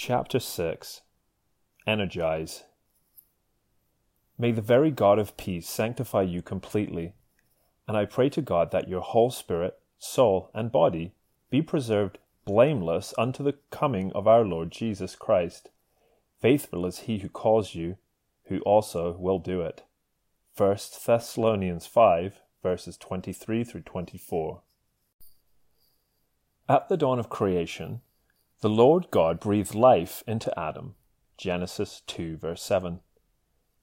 Chapter 6 Energize. May the very God of peace sanctify you completely, and I pray to God that your whole spirit, soul, and body be preserved blameless unto the coming of our Lord Jesus Christ. Faithful is he who calls you, who also will do it. 1 Thessalonians 5, verses 23 through 24. At the dawn of creation, the Lord God breathed life into Adam. Genesis 2, verse 7.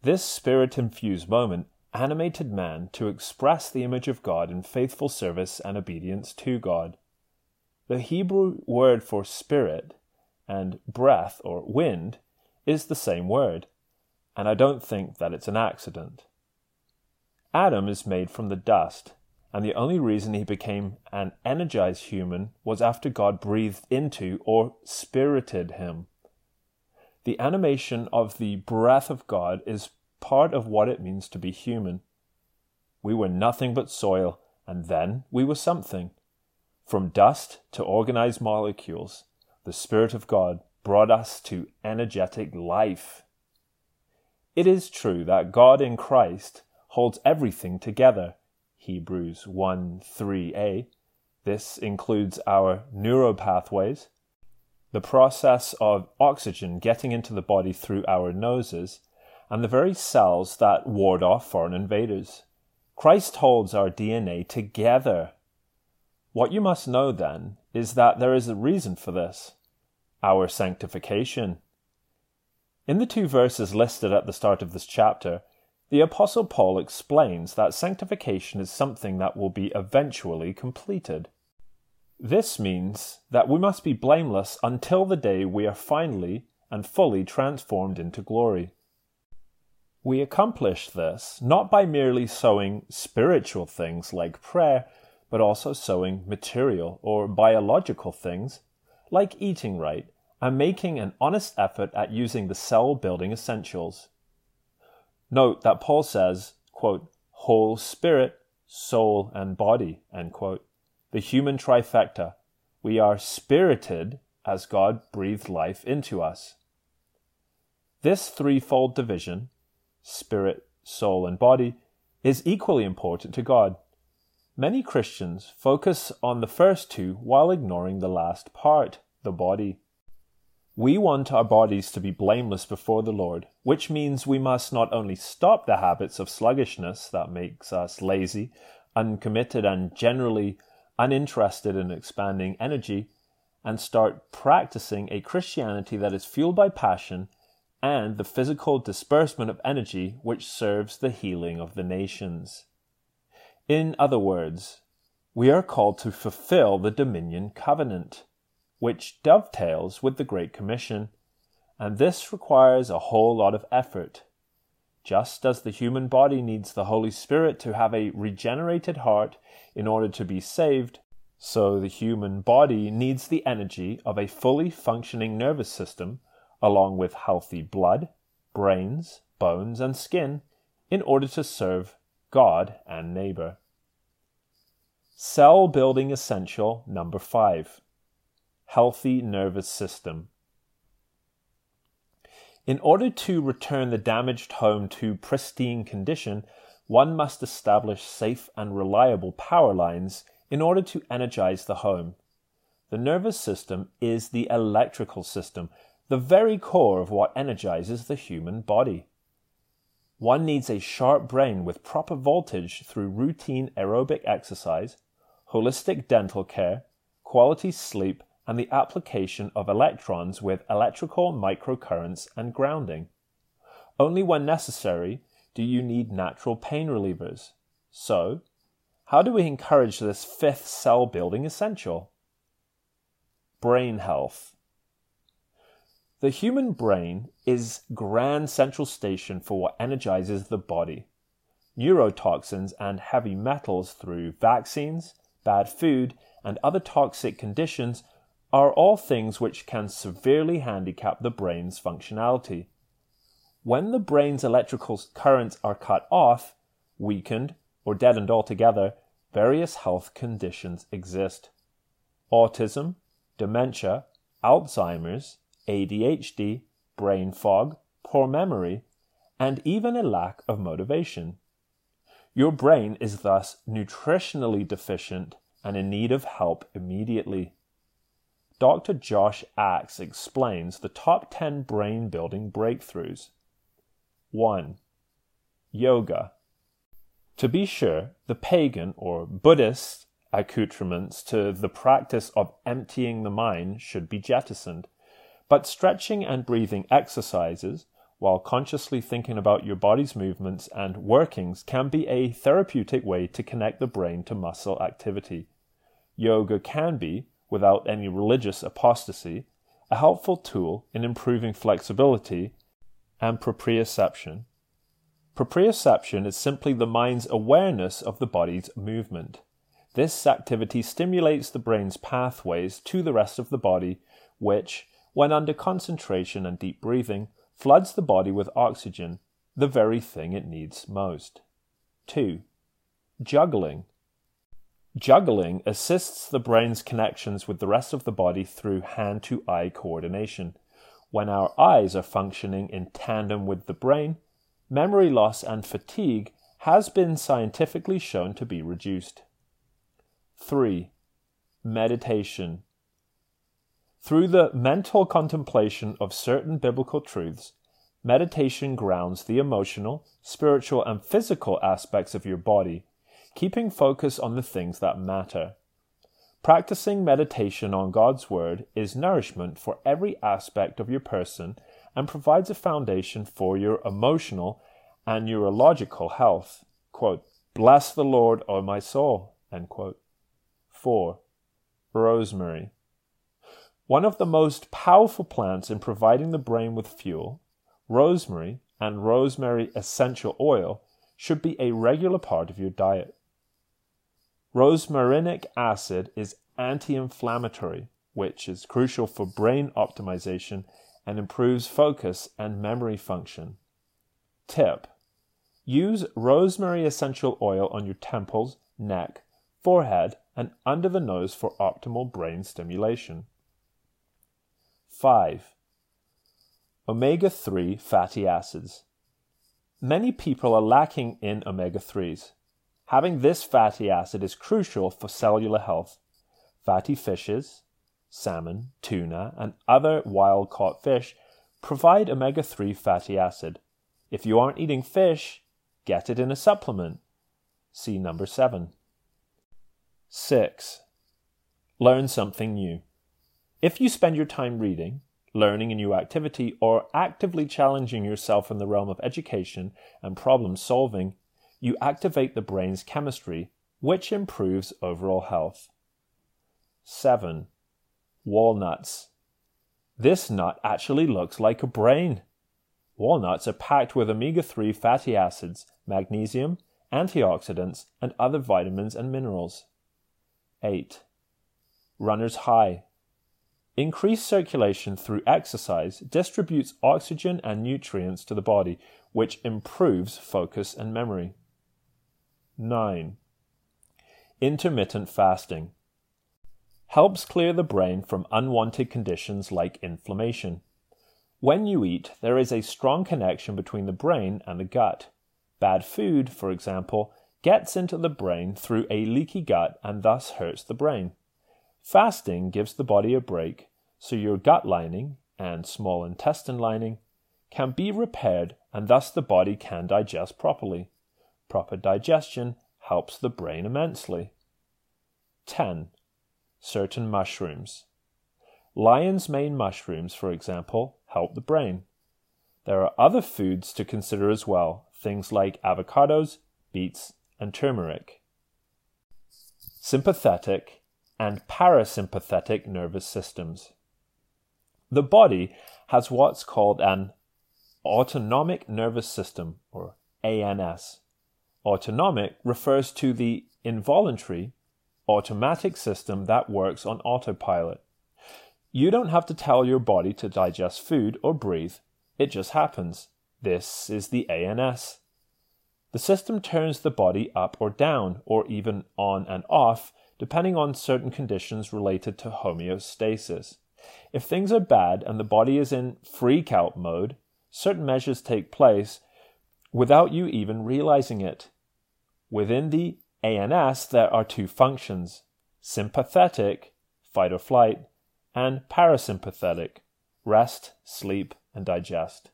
This spirit infused moment animated man to express the image of God in faithful service and obedience to God. The Hebrew word for spirit and breath or wind is the same word, and I don't think that it's an accident. Adam is made from the dust, and the only reason he became an energized human was after God breathed into or spirited him. The animation of the breath of God is part of what it means to be human. We were nothing but soil, and then we were something. From dust to organized molecules, the Spirit of God brought us to energetic life. It is true that God in Christ holds everything together Hebrews 1 3a. This includes our neuropathways, the process of oxygen getting into the body through our noses, and the very cells that ward off foreign invaders. Christ holds our DNA together. What you must know then is that there is a reason for this our sanctification. In the two verses listed at the start of this chapter, the Apostle Paul explains that sanctification is something that will be eventually completed. This means that we must be blameless until the day we are finally and fully transformed into glory. We accomplish this not by merely sowing spiritual things like prayer, but also sowing material or biological things like eating right and making an honest effort at using the cell building essentials. Note that Paul says, quote, whole spirit, soul, and body, end quote. The human trifecta. We are spirited as God breathed life into us. This threefold division, spirit, soul, and body, is equally important to God. Many Christians focus on the first two while ignoring the last part, the body. We want our bodies to be blameless before the Lord, which means we must not only stop the habits of sluggishness that makes us lazy, uncommitted, and generally uninterested in expanding energy, and start practicing a Christianity that is fueled by passion and the physical disbursement of energy which serves the healing of the nations. In other words, we are called to fulfill the dominion covenant which dovetails with the Great Commission, and this requires a whole lot of effort. Just as the human body needs the Holy Spirit to have a regenerated heart in order to be saved, so the human body needs the energy of a fully functioning nervous system, along with healthy blood, brains, bones, and skin, in order to serve God and neighbor. Cell building essential number five healthy nervous system. In order to return the damaged home to pristine condition, one must establish safe and reliable power lines in order to energize the home. The nervous system is the electrical system, the very core of what energizes the human body. One needs a sharp brain with proper voltage through routine aerobic exercise, holistic dental care, quality sleep, and the application of electrons with electrical microcurrents and grounding. Only when necessary do you need natural pain relievers. So, how do we encourage this fifth cell building essential? Brain health. The human brain is grand central station for what energizes the body. Neurotoxins and heavy metals through vaccines, bad food, and other toxic conditions are all things which can severely handicap the brain's functionality. When the brain's electrical currents are cut off, weakened, or deadened altogether, various health conditions exist. Autism, dementia, Alzheimer's, ADHD, brain fog, poor memory, and even a lack of motivation. Your brain is thus nutritionally deficient and in need of help immediately. Dr. Josh Axe explains the top 10 brain building breakthroughs. 1. Yoga. To be sure, the pagan or Buddhist accoutrements to the practice of emptying the mind should be jettisoned, but stretching and breathing exercises, while consciously thinking about your body's movements and workings, can be a therapeutic way to connect the brain to muscle activity. Yoga can be, without any religious apostasy, a helpful tool in improving flexibility and proprioception. Proprioception is simply the mind's awareness of the body's movement. This activity stimulates the brain's pathways to the rest of the body, which, when under concentration and deep breathing, floods the body with oxygen, the very thing it needs most. 2. Juggling Juggling assists the brain's connections with the rest of the body through hand to eye coordination. When our eyes are functioning in tandem with the brain, memory loss and fatigue has been scientifically shown to be reduced. 3. Meditation. Through the mental contemplation of certain biblical truths, meditation grounds the emotional, spiritual, and physical aspects of your body keeping focus on the things that matter. Practicing meditation on God's Word is nourishment for every aspect of your person and provides a foundation for your emotional and neurological health. Quote, Bless the Lord, O my soul. End quote. 4. Rosemary. One of the most powerful plants in providing the brain with fuel, rosemary and rosemary essential oil should be a regular part of your diet. Rosmarinic acid is anti inflammatory, which is crucial for brain optimization and improves focus and memory function. Tip Use rosemary essential oil on your temples, neck, forehead, and under the nose for optimal brain stimulation. 5. Omega 3 fatty acids. Many people are lacking in omega 3s. Having this fatty acid is crucial for cellular health. Fatty fishes, salmon, tuna, and other wild caught fish provide omega 3 fatty acid. If you aren't eating fish, get it in a supplement. See number 7. 6. Learn something new. If you spend your time reading, learning a new activity, or actively challenging yourself in the realm of education and problem solving, you activate the brain's chemistry, which improves overall health. 7. Walnuts. This nut actually looks like a brain. Walnuts are packed with omega 3 fatty acids, magnesium, antioxidants, and other vitamins and minerals. 8. Runner's high. Increased circulation through exercise distributes oxygen and nutrients to the body, which improves focus and memory. 9. Intermittent fasting helps clear the brain from unwanted conditions like inflammation. When you eat, there is a strong connection between the brain and the gut. Bad food, for example, gets into the brain through a leaky gut and thus hurts the brain. Fasting gives the body a break so your gut lining and small intestine lining can be repaired and thus the body can digest properly. Proper digestion helps the brain immensely. 10. Certain mushrooms. Lion's mane mushrooms, for example, help the brain. There are other foods to consider as well, things like avocados, beets, and turmeric. Sympathetic and parasympathetic nervous systems. The body has what's called an autonomic nervous system, or ANS. Autonomic refers to the involuntary, automatic system that works on autopilot. You don't have to tell your body to digest food or breathe, it just happens. This is the ANS. The system turns the body up or down, or even on and off, depending on certain conditions related to homeostasis. If things are bad and the body is in freak out mode, certain measures take place without you even realizing it. Within the ANS, there are two functions sympathetic, fight or flight, and parasympathetic, rest, sleep, and digest.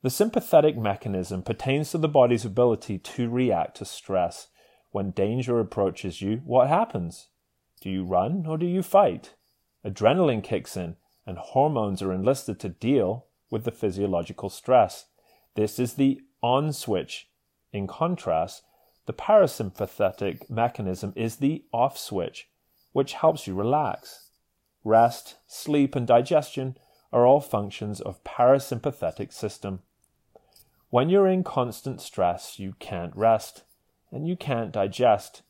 The sympathetic mechanism pertains to the body's ability to react to stress. When danger approaches you, what happens? Do you run or do you fight? Adrenaline kicks in, and hormones are enlisted to deal with the physiological stress. This is the on switch. In contrast, the parasympathetic mechanism is the off switch, which helps you relax. Rest, sleep, and digestion are all functions of parasympathetic system. When you're in constant stress, you can't rest and you can't digest.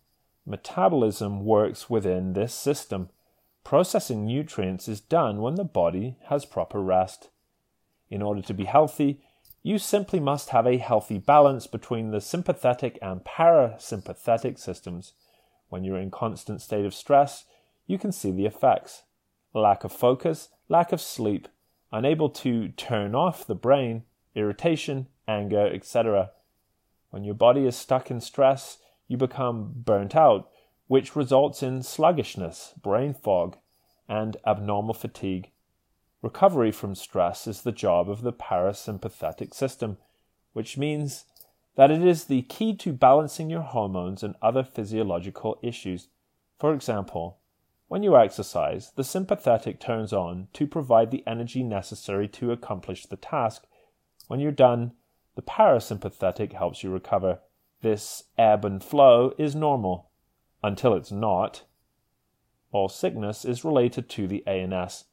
Metabolism works within this system. Processing nutrients is done when the body has proper rest. In order to be healthy, you simply must have a healthy balance between the sympathetic and parasympathetic systems. When you're in constant state of stress, you can see the effects lack of focus, lack of sleep, unable to turn off the brain, irritation, anger, etc. When your body is stuck in stress, you become burnt out, which results in sluggishness, brain fog, and abnormal fatigue. Recovery from stress is the job of the parasympathetic system, which means that it is the key to balancing your hormones and other physiological issues. For example, when you exercise, the sympathetic turns on to provide the energy necessary to accomplish the task. When you're done, the parasympathetic helps you recover. This ebb and flow is normal until it's not. All sickness is related to the ANS.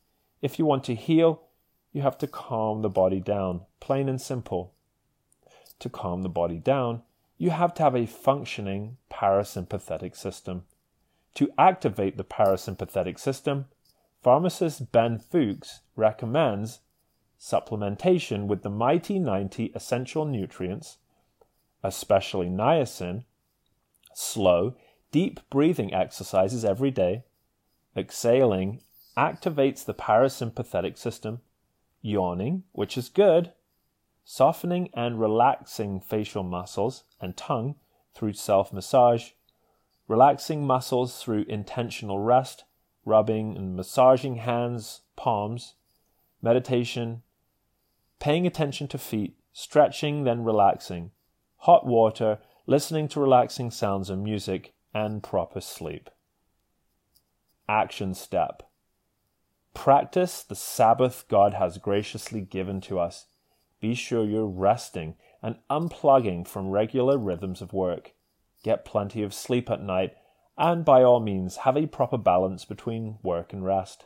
If you want to heal, you have to calm the body down, plain and simple. To calm the body down, you have to have a functioning parasympathetic system. To activate the parasympathetic system, pharmacist Ben Fuchs recommends supplementation with the Mighty 90 essential nutrients, especially niacin, slow, deep breathing exercises every day, exhaling activates the parasympathetic system, yawning, which is good, softening and relaxing facial muscles and tongue through self massage, relaxing muscles through intentional rest, rubbing and massaging hands, palms, meditation, paying attention to feet, stretching, then relaxing, hot water, listening to relaxing sounds and music, and proper sleep. Action step Practice the Sabbath God has graciously given to us. Be sure you're resting and unplugging from regular rhythms of work. Get plenty of sleep at night, and by all means, have a proper balance between work and rest.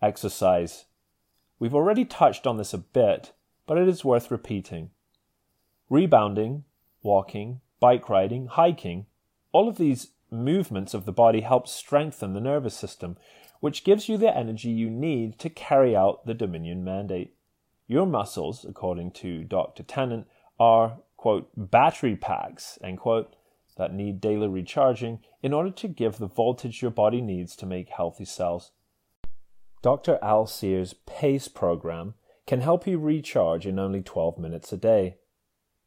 Exercise. We've already touched on this a bit, but it is worth repeating. Rebounding, walking, bike riding, hiking, all of these movements of the body help strengthen the nervous system, which gives you the energy you need to carry out the Dominion mandate. Your muscles, according to Dr. Tennant, are, quote, battery packs, end quote, that need daily recharging in order to give the voltage your body needs to make healthy cells. Dr. Al Sears' PACE program can help you recharge in only 12 minutes a day,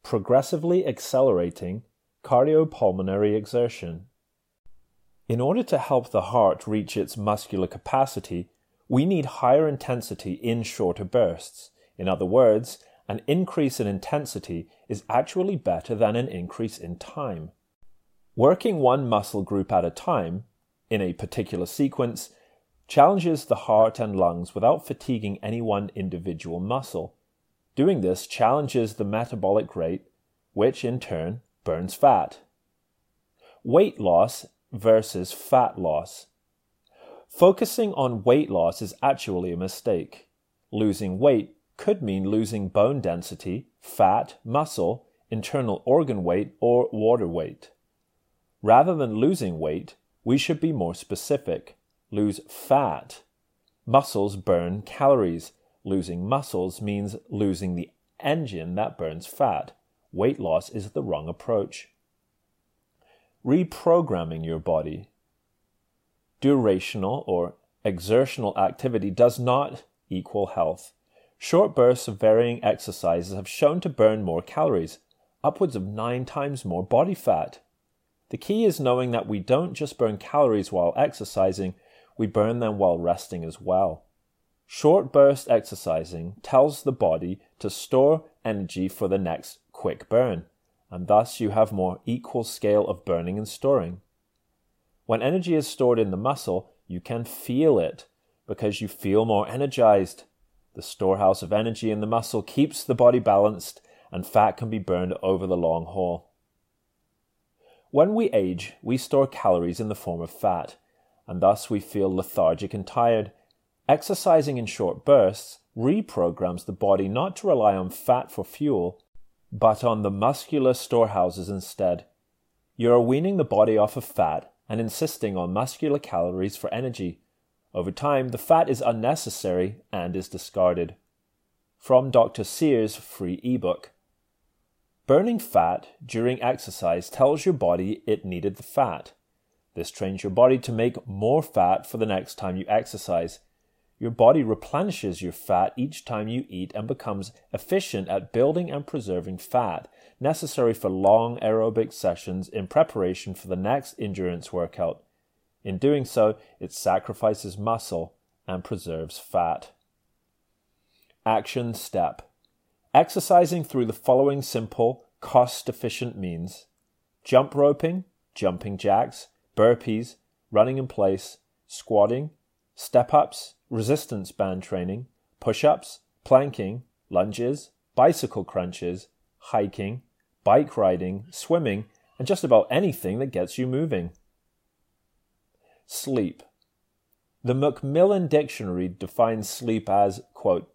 progressively accelerating cardiopulmonary exertion in order to help the heart reach its muscular capacity, we need higher intensity in shorter bursts. In other words, an increase in intensity is actually better than an increase in time. Working one muscle group at a time, in a particular sequence, challenges the heart and lungs without fatiguing any one individual muscle. Doing this challenges the metabolic rate, which in turn burns fat. Weight loss versus fat loss. Focusing on weight loss is actually a mistake. Losing weight could mean losing bone density, fat, muscle, internal organ weight, or water weight. Rather than losing weight, we should be more specific. Lose fat. Muscles burn calories. Losing muscles means losing the engine that burns fat. Weight loss is the wrong approach reprogramming your body. durational or exertional activity does not equal health. Short bursts of varying exercises have shown to burn more calories, upwards of nine times more body fat. The key is knowing that we don't just burn calories while exercising, we burn them while resting as well. Short burst exercising tells the body to store energy for the next quick burn, and thus you have more equal scale of burning and storing. When energy is stored in the muscle, you can feel it because you feel more energized. The storehouse of energy in the muscle keeps the body balanced, and fat can be burned over the long haul. When we age, we store calories in the form of fat, and thus we feel lethargic and tired. Exercising in short bursts reprograms the body not to rely on fat for fuel, but on the muscular storehouses instead. You are weaning the body off of fat and insisting on muscular calories for energy. Over time, the fat is unnecessary and is discarded. From Dr. Sears' free ebook. Burning fat during exercise tells your body it needed the fat. This trains your body to make more fat for the next time you exercise. Your body replenishes your fat each time you eat and becomes efficient at building and preserving fat necessary for long aerobic sessions in preparation for the next endurance workout. In doing so, it sacrifices muscle and preserves fat. Action step Exercising through the following simple, cost efficient means jump roping, jumping jacks, burpees, running in place, squatting, step ups, resistance band training, push ups, planking, lunges, bicycle crunches, hiking, bike riding, swimming, and just about anything that gets you moving. Sleep. The Macmillan Dictionary defines sleep as, quote,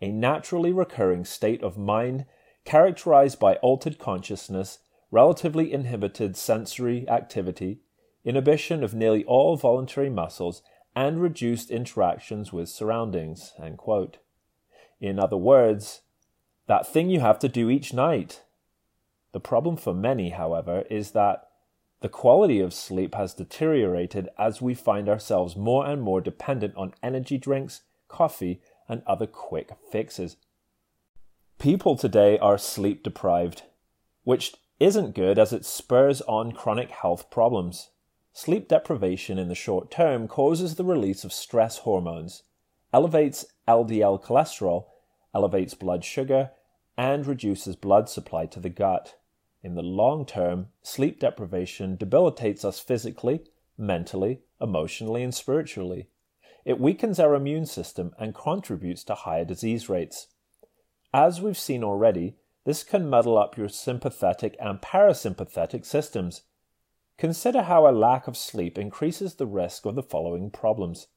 a naturally recurring state of mind characterized by altered consciousness, relatively inhibited sensory activity, inhibition of nearly all voluntary muscles, and reduced interactions with surroundings. In other words, that thing you have to do each night. The problem for many, however, is that the quality of sleep has deteriorated as we find ourselves more and more dependent on energy drinks, coffee, and other quick fixes. People today are sleep deprived, which isn't good as it spurs on chronic health problems. Sleep deprivation in the short term causes the release of stress hormones, elevates LDL cholesterol, elevates blood sugar, and reduces blood supply to the gut. In the long term, sleep deprivation debilitates us physically, mentally, emotionally, and spiritually. It weakens our immune system and contributes to higher disease rates. As we've seen already, this can muddle up your sympathetic and parasympathetic systems Consider how a lack of sleep increases the risk of the following problems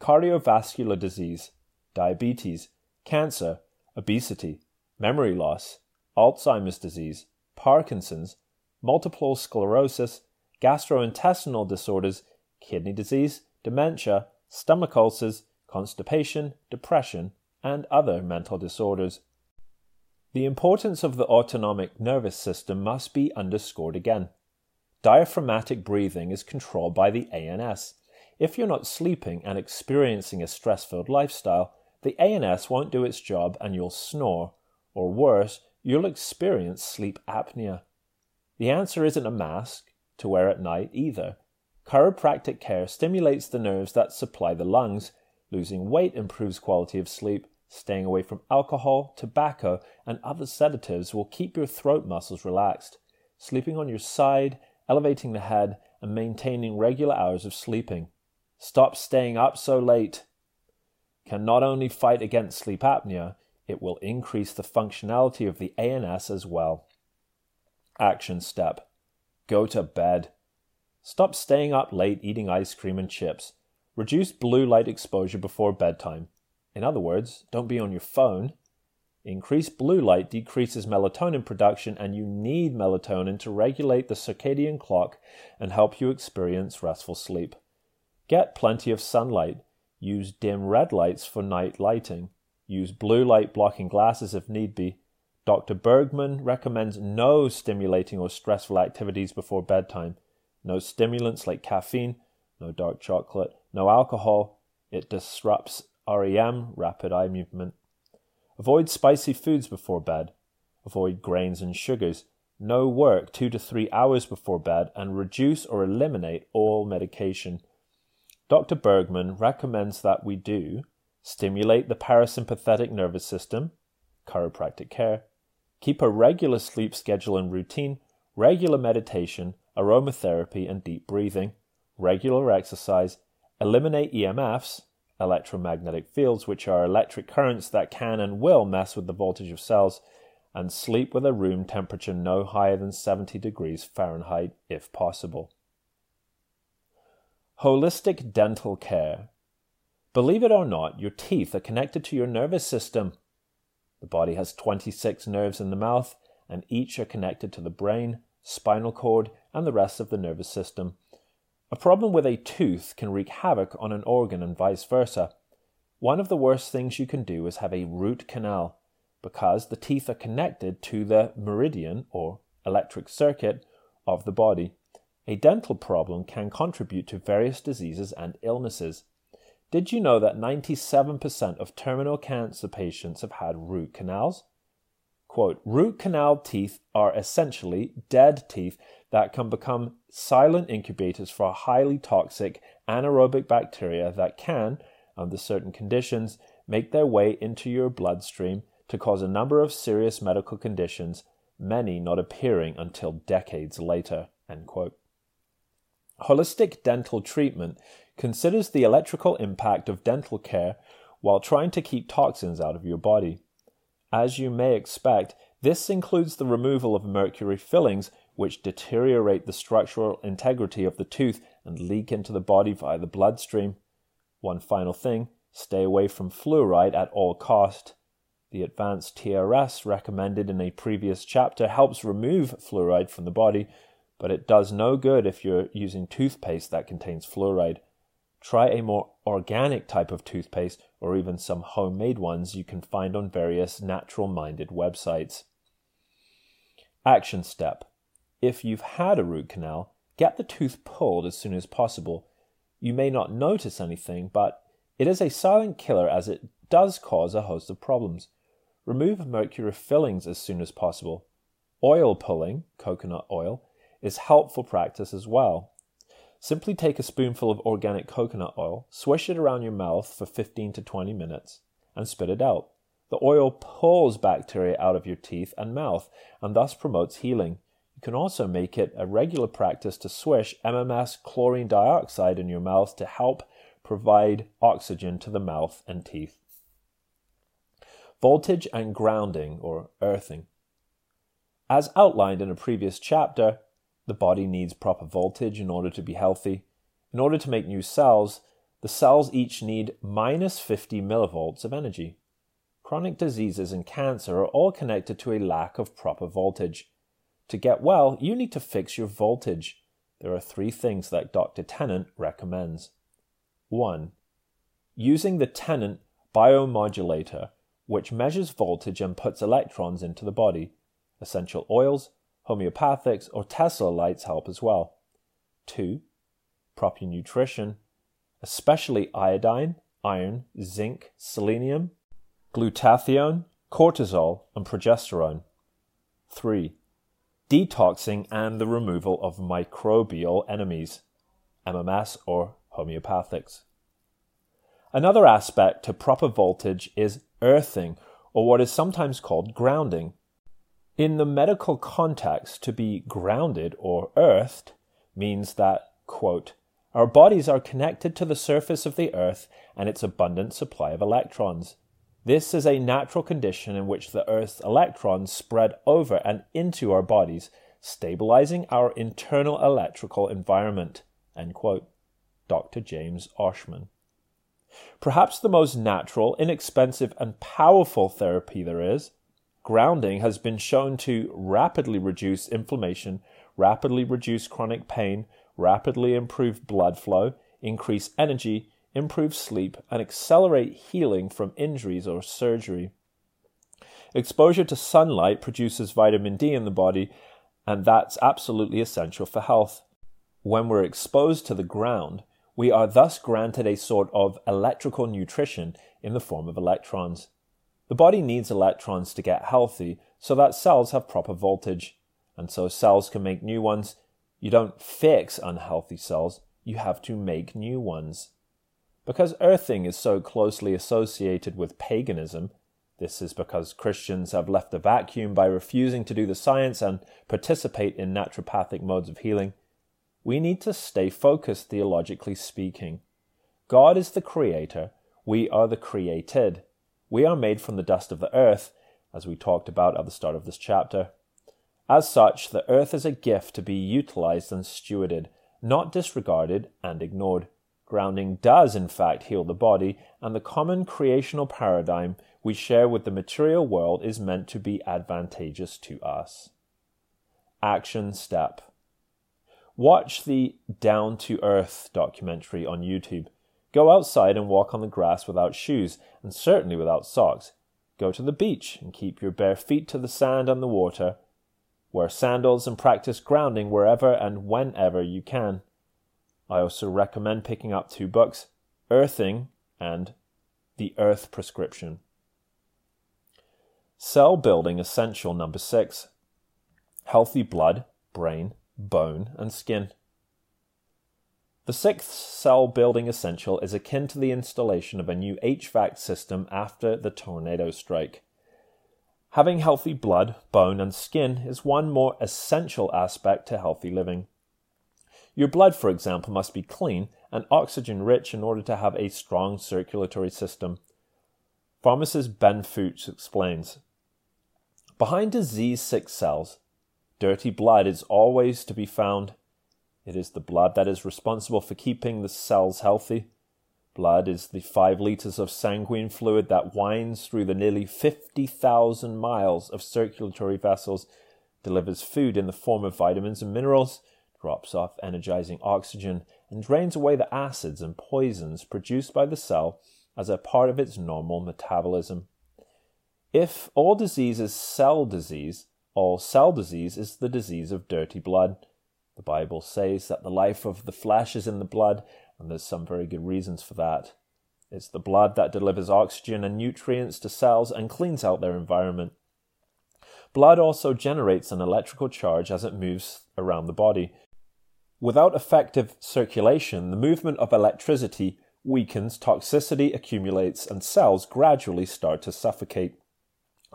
cardiovascular disease, diabetes, cancer, obesity, memory loss, Alzheimer's disease, Parkinson's, multiple sclerosis, gastrointestinal disorders, kidney disease, dementia, stomach ulcers, constipation, depression, and other mental disorders. The importance of the autonomic nervous system must be underscored again. Diaphragmatic breathing is controlled by the ANS. If you're not sleeping and experiencing a stress filled lifestyle, the ANS won't do its job and you'll snore, or worse, you'll experience sleep apnea. The answer isn't a mask to wear at night either. Chiropractic care stimulates the nerves that supply the lungs. Losing weight improves quality of sleep. Staying away from alcohol, tobacco, and other sedatives will keep your throat muscles relaxed. Sleeping on your side elevating the head, and maintaining regular hours of sleeping. Stop staying up so late. Can not only fight against sleep apnea, it will increase the functionality of the ANS as well. Action step Go to bed. Stop staying up late eating ice cream and chips. Reduce blue light exposure before bedtime. In other words, don't be on your phone. Increased blue light decreases melatonin production, and you need melatonin to regulate the circadian clock and help you experience restful sleep. Get plenty of sunlight. Use dim red lights for night lighting. Use blue light blocking glasses if need be. Dr. Bergman recommends no stimulating or stressful activities before bedtime. No stimulants like caffeine, no dark chocolate, no alcohol. It disrupts REM, rapid eye movement. Avoid spicy foods before bed. Avoid grains and sugars. No work two to three hours before bed and reduce or eliminate all medication. Dr. Bergman recommends that we do stimulate the parasympathetic nervous system, chiropractic care, keep a regular sleep schedule and routine, regular meditation, aromatherapy and deep breathing, regular exercise, eliminate EMFs, electromagnetic fields, which are electric currents that can and will mess with the voltage of cells, and sleep with a room temperature no higher than 70 degrees Fahrenheit if possible. Holistic dental care. Believe it or not, your teeth are connected to your nervous system. The body has 26 nerves in the mouth, and each are connected to the brain, spinal cord, and the rest of the nervous system. A problem with a tooth can wreak havoc on an organ and vice versa. One of the worst things you can do is have a root canal, because the teeth are connected to the meridian or electric circuit of the body. A dental problem can contribute to various diseases and illnesses. Did you know that 97% of terminal cancer patients have had root canals? Quote, root canal teeth are essentially dead teeth that can become silent incubators for highly toxic anaerobic bacteria that can, under certain conditions, make their way into your bloodstream to cause a number of serious medical conditions, many not appearing until decades later. Holistic dental treatment considers the electrical impact of dental care while trying to keep toxins out of your body. As you may expect, this includes the removal of mercury fillings, which deteriorate the structural integrity of the tooth and leak into the body via the bloodstream. One final thing stay away from fluoride at all cost. The advanced TRS recommended in a previous chapter helps remove fluoride from the body, but it does no good if you're using toothpaste that contains fluoride. Try a more organic type of toothpaste or even some homemade ones you can find on various natural minded websites. Action step If you've had a root canal, get the tooth pulled as soon as possible. You may not notice anything, but it is a silent killer as it does cause a host of problems. Remove mercury fillings as soon as possible. Oil pulling, coconut oil, is helpful practice as well. Simply take a spoonful of organic coconut oil, swish it around your mouth for 15 to 20 minutes, and spit it out. The oil pulls bacteria out of your teeth and mouth and thus promotes healing. You can also make it a regular practice to swish MMS chlorine dioxide in your mouth to help provide oxygen to the mouth and teeth. Voltage and grounding or earthing. As outlined in a previous chapter, the body needs proper voltage in order to be healthy. In order to make new cells, the cells each need minus 50 millivolts of energy. Chronic diseases and cancer are all connected to a lack of proper voltage. To get well, you need to fix your voltage. There are three things that Dr. Tennant recommends. 1. Using the Tennant biomodulator, which measures voltage and puts electrons into the body. Essential oils, Homeopathics or Tesla lights help as well. 2. Proper nutrition, especially iodine, iron, zinc, selenium, glutathione, cortisol, and progesterone. 3. Detoxing and the removal of microbial enemies, MMS or homeopathics. Another aspect to proper voltage is earthing, or what is sometimes called grounding. In the medical context, to be grounded or earthed means that, quote, our bodies are connected to the surface of the earth and its abundant supply of electrons. This is a natural condition in which the earth's electrons spread over and into our bodies, stabilizing our internal electrical environment. Dr. James Oschman. Perhaps the most natural, inexpensive, and powerful therapy there is Grounding has been shown to rapidly reduce inflammation, rapidly reduce chronic pain, rapidly improve blood flow, increase energy, improve sleep, and accelerate healing from injuries or surgery. Exposure to sunlight produces vitamin D in the body, and that's absolutely essential for health. When we're exposed to the ground, We are thus granted a sort of electrical nutrition in the form of electrons. The body needs electrons to get healthy so that cells have proper voltage, and so cells can make new ones. You don't fix unhealthy cells, you have to make new ones. Because earthing is so closely associated with paganism, this is because Christians have left a vacuum by refusing to do the science and participate in naturopathic modes of healing. We need to stay focused theologically speaking. God is the creator, we are the created. We are made from the dust of the earth, as we talked about at the start of this chapter. As such, the earth is a gift to be utilized and stewarded, not disregarded and ignored. Grounding does, in fact, heal the body, and the common creational paradigm we share with the material world is meant to be advantageous to us. Action step Watch the Down to Earth documentary on YouTube. Go outside and walk on the grass without shoes, and certainly without socks. Go to the beach and keep your bare feet to the sand and the water. Wear sandals and practice grounding wherever and whenever you can. I also recommend picking up two books Earthing and The Earth Prescription. Cell building essential number six healthy blood, brain, bone, and skin. The sixth cell building essential is akin to the installation of a new HVAC system after the tornado strike. Having healthy blood, bone, and skin is one more essential aspect to healthy living. Your blood, for example, must be clean and oxygen rich in order to have a strong circulatory system. Pharmacist Ben Fuchs explains Behind disease sick cells, dirty blood is always to be found. It is the blood that is responsible for keeping the cells healthy. Blood is the five litres of sanguine fluid that winds through the nearly 50,000 miles of circulatory vessels, delivers food in the form of vitamins and minerals, drops off energizing oxygen, and drains away the acids and poisons produced by the cell as a part of its normal metabolism. If all disease is cell disease, all cell disease is the disease of dirty blood. The Bible says that the life of the flesh is in the blood, and there's some very good reasons for that. It's the blood that delivers oxygen and nutrients to cells and cleans out their environment. Blood also generates an electrical charge as it moves around the body, Without effective circulation, the movement of electricity weakens, toxicity accumulates, and cells gradually start to suffocate,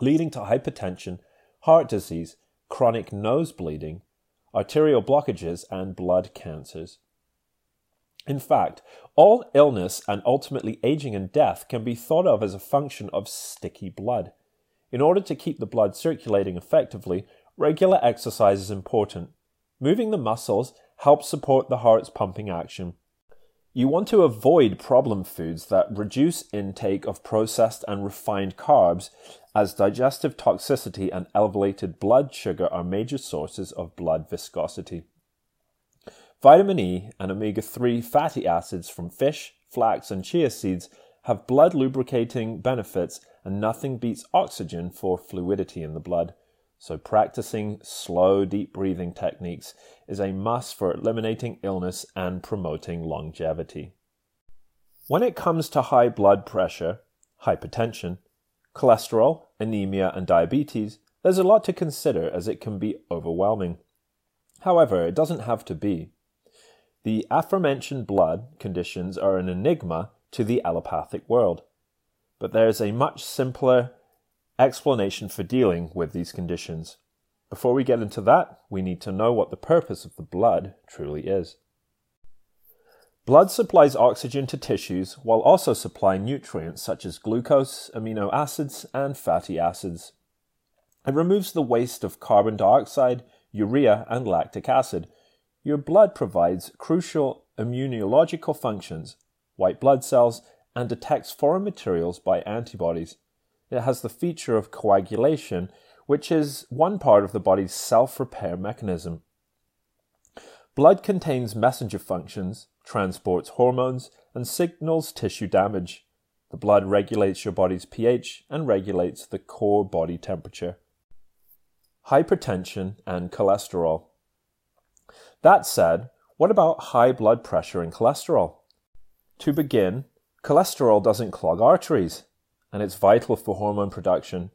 leading to hypertension, heart disease, chronic nose bleeding, arterial blockages, and blood cancers. In fact, all illness and ultimately aging and death can be thought of as a function of sticky blood. In order to keep the blood circulating effectively, regular exercise is important. Moving the muscles helps support the heart's pumping action. You want to avoid problem foods that reduce intake of processed and refined carbs, as digestive toxicity and elevated blood sugar are major sources of blood viscosity. Vitamin E and omega 3 fatty acids from fish, flax, and chia seeds have blood lubricating benefits, and nothing beats oxygen for fluidity in the blood. So, practicing slow, deep breathing techniques is a must for eliminating illness and promoting longevity. When it comes to high blood pressure, hypertension, cholesterol, anemia, and diabetes, there's a lot to consider as it can be overwhelming. However, it doesn't have to be. The aforementioned blood conditions are an enigma to the allopathic world, but there's a much simpler explanation for dealing with these conditions. Before we get into that, we need to know what the purpose of the blood truly is. Blood supplies oxygen to tissues while also supplying nutrients such as glucose, amino acids, and fatty acids. It removes the waste of carbon dioxide, urea, and lactic acid. Your blood provides crucial immunological functions, white blood cells, and detects foreign materials by antibodies. It has the feature of coagulation, which is one part of the body's self repair mechanism. Blood contains messenger functions, transports hormones, and signals tissue damage. The blood regulates your body's pH and regulates the core body temperature. Hypertension and cholesterol. That said, what about high blood pressure and cholesterol? To begin, cholesterol doesn't clog arteries, and it's vital for hormone production.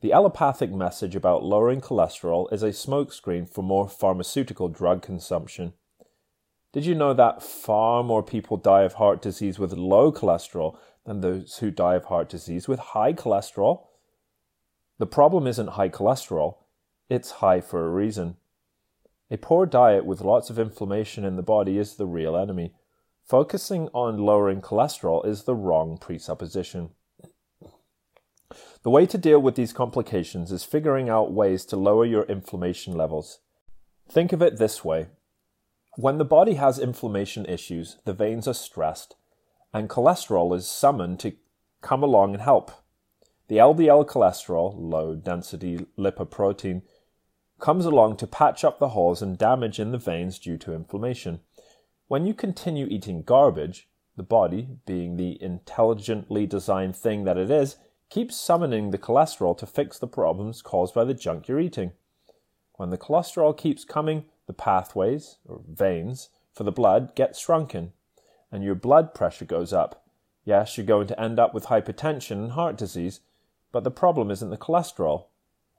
The allopathic message about lowering cholesterol is a smokescreen for more pharmaceutical drug consumption. Did you know that far more people die of heart disease with low cholesterol than those who die of heart disease with high cholesterol? The problem isn't high cholesterol, it's high for a reason. A poor diet with lots of inflammation in the body is the real enemy. Focusing on lowering cholesterol is the wrong presupposition. The way to deal with these complications is figuring out ways to lower your inflammation levels. Think of it this way when the body has inflammation issues, the veins are stressed, and cholesterol is summoned to come along and help. The LDL cholesterol, low density lipoprotein, comes along to patch up the holes and damage in the veins due to inflammation. When you continue eating garbage, the body, being the intelligently designed thing that it is, keeps summoning the cholesterol to fix the problems caused by the junk you're eating. When the cholesterol keeps coming, the pathways, or veins, for the blood get shrunken, and your blood pressure goes up. Yes, you're going to end up with hypertension and heart disease, but the problem isn't the cholesterol.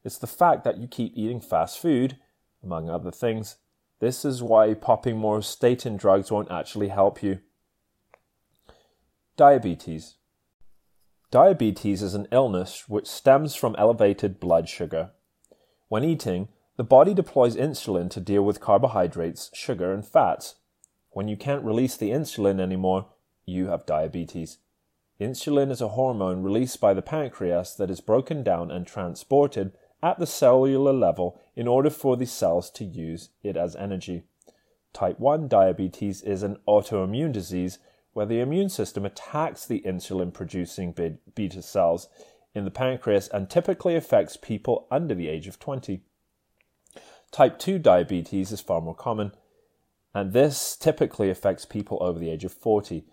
It's the fact that you keep eating fast food, among other things. This is why popping more statin drugs won't actually help you. Diabetes. Diabetes is an illness which stems from elevated blood sugar. When eating, the body deploys insulin to deal with carbohydrates, sugar, and fats. When you can't release the insulin anymore, you have diabetes. Insulin is a hormone released by the pancreas that is broken down and transported at the cellular level in order for the cells to use it as energy. Type 1 diabetes is an autoimmune disease where the immune system attacks the insulin producing beta cells in the pancreas and typically affects people under the age of 20. Type 2 diabetes is far more common, and this typically affects people over the age of 40.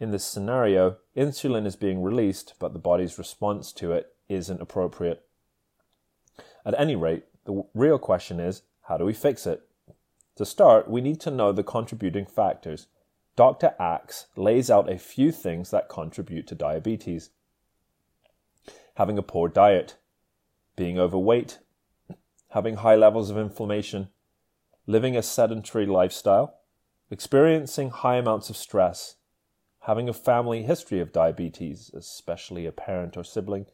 In this scenario, insulin is being released, but the body's response to it isn't appropriate. At any rate, the real question is how do we fix it? To start, we need to know the contributing factors. Dr. Axe lays out a few things that contribute to diabetes having a poor diet, being overweight, having high levels of inflammation, living a sedentary lifestyle, experiencing high amounts of stress, having a family history of diabetes, especially a parent or sibling,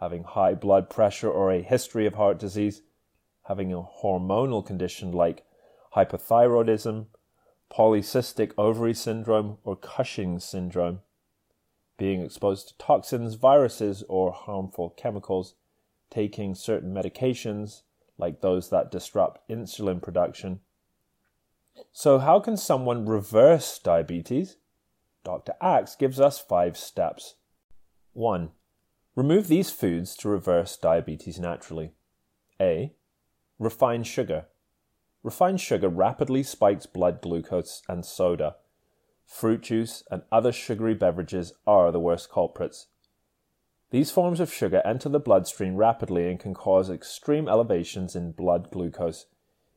having high blood pressure or a history of heart disease, having a hormonal condition like hypothyroidism, polycystic ovary syndrome, or Cushing's syndrome, being exposed to toxins, viruses, or harmful chemicals, taking certain medications, like those that disrupt insulin production. So, how can someone reverse diabetes? Dr. Axe gives us five steps. 1. Remove these foods to reverse diabetes naturally. A. Refined sugar. Refined sugar rapidly spikes blood glucose and soda. Fruit juice and other sugary beverages are the worst culprits. These forms of sugar enter the bloodstream rapidly and can cause extreme elevations in blood glucose.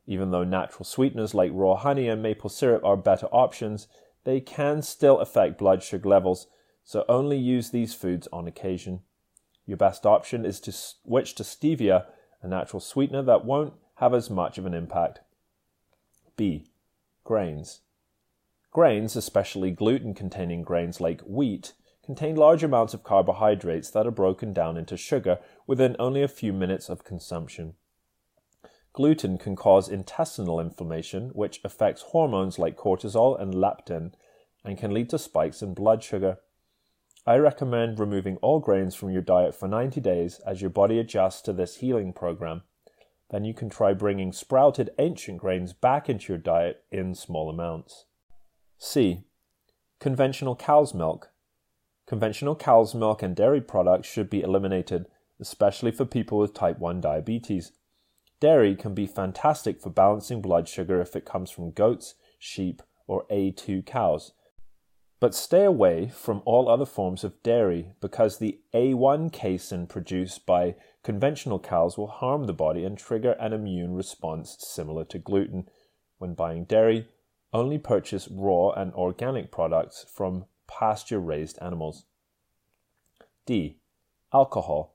Even though natural sweeteners like raw honey and maple syrup are better options, they can still affect blood sugar levels, so only use these foods on occasion. Your best option is to switch to stevia, a natural sweetener that won't have as much of an impact. B. Grains. Grains, especially gluten containing grains like wheat, contain large amounts of carbohydrates that are broken down into sugar within only a few minutes of consumption. Gluten can cause intestinal inflammation, which affects hormones like cortisol and leptin and can lead to spikes in blood sugar. I recommend removing all grains from your diet for 90 days as your body adjusts to this healing program. Then you can try bringing sprouted ancient grains back into your diet in small amounts. C. Conventional cow's milk Conventional cow's milk and dairy products should be eliminated, especially for people with type 1 diabetes. Dairy can be fantastic for balancing blood sugar if it comes from goats, sheep, or A2 cows. But stay away from all other forms of dairy because the A1 casein produced by conventional cows will harm the body and trigger an immune response similar to gluten. When buying dairy, only purchase raw and organic products from pasture raised animals. D. Alcohol.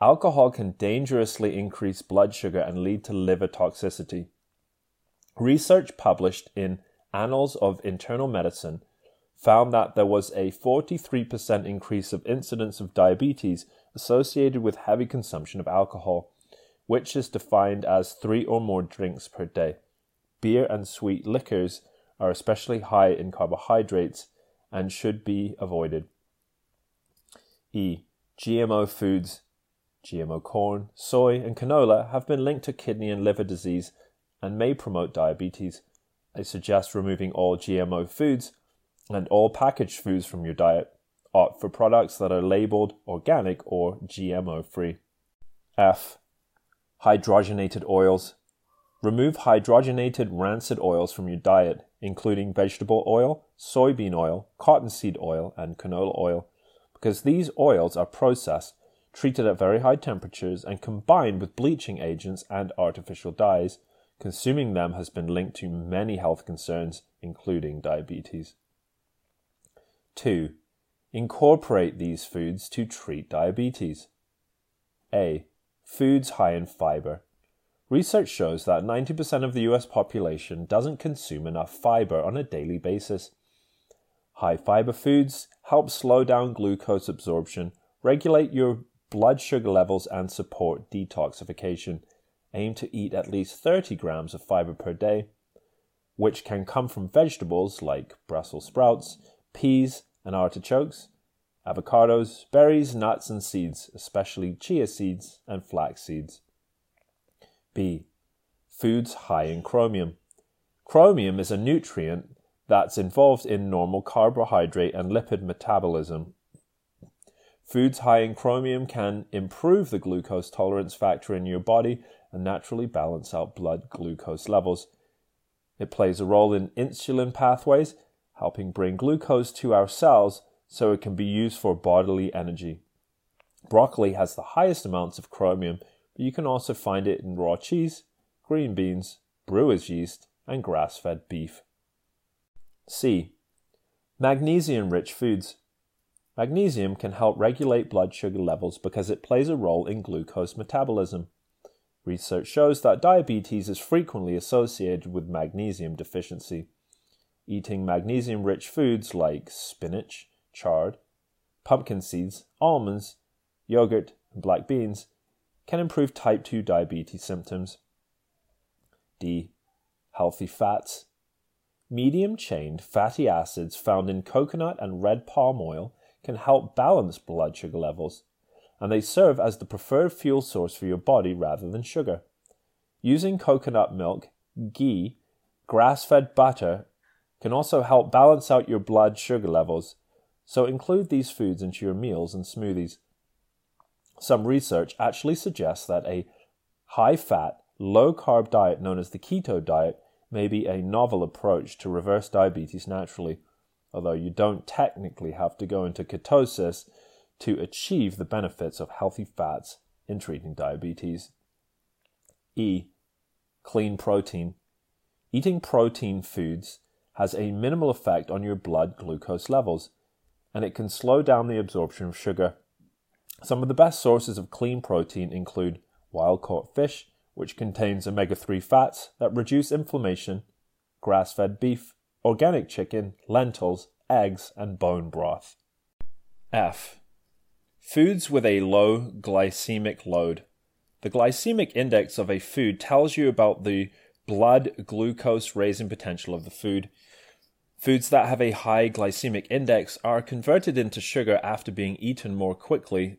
Alcohol can dangerously increase blood sugar and lead to liver toxicity. Research published in Annals of Internal Medicine found that there was a 43% increase of incidence of diabetes associated with heavy consumption of alcohol, which is defined as three or more drinks per day. Beer and sweet liquors are especially high in carbohydrates and should be avoided. E. GMO foods, GMO corn, soy, and canola have been linked to kidney and liver disease and may promote diabetes. I suggest removing all GMO foods and all packaged foods from your diet. Opt for products that are labeled organic or GMO free. F. Hydrogenated oils. Remove hydrogenated rancid oils from your diet, including vegetable oil, soybean oil, cottonseed oil, and canola oil, because these oils are processed, treated at very high temperatures, and combined with bleaching agents and artificial dyes. Consuming them has been linked to many health concerns, including diabetes. 2. Incorporate these foods to treat diabetes. A. Foods high in fiber. Research shows that 90% of the US population doesn't consume enough fiber on a daily basis. High fiber foods help slow down glucose absorption, regulate your blood sugar levels, and support detoxification. Aim to eat at least 30 grams of fiber per day, which can come from vegetables like Brussels sprouts, peas, and artichokes, avocados, berries, nuts, and seeds, especially chia seeds and flax seeds. B. Foods high in chromium. Chromium is a nutrient that's involved in normal carbohydrate and lipid metabolism. Foods high in chromium can improve the glucose tolerance factor in your body and naturally balance out blood glucose levels. It plays a role in insulin pathways helping bring glucose to our cells so it can be used for bodily energy. Broccoli has the highest amounts of chromium, but you can also find it in raw cheese, green beans, brewer's yeast, and grass fed beef. C. Magnesium rich foods. Magnesium can help regulate blood sugar levels because it plays a role in glucose metabolism. Research shows that diabetes is frequently associated with magnesium deficiency. Eating magnesium rich foods like spinach, chard, pumpkin seeds, almonds, yogurt, and black beans can improve type 2 diabetes symptoms. D. Healthy fats. Medium chained fatty acids found in coconut and red palm oil can help balance blood sugar levels, and they serve as the preferred fuel source for your body rather than sugar. Using coconut milk, ghee, grass fed butter, can also help balance out your blood sugar levels, so include these foods into your meals and smoothies. Some research actually suggests that a high fat, low carb diet known as the keto diet may be a novel approach to reverse diabetes naturally, although you don't technically have to go into ketosis to achieve the benefits of healthy fats in treating diabetes. E. Clean protein. Eating protein foods has a minimal effect on your blood glucose levels, and it can slow down the absorption of sugar. Some of the best sources of clean protein include wild caught fish, which contains omega 3 fats that reduce inflammation, grass fed beef, organic chicken, lentils, eggs, and bone broth. F. Foods with a low glycemic load. The glycemic index of a food tells you about the blood glucose raising potential of the food. Foods that have a high glycemic index are converted into sugar after being eaten more quickly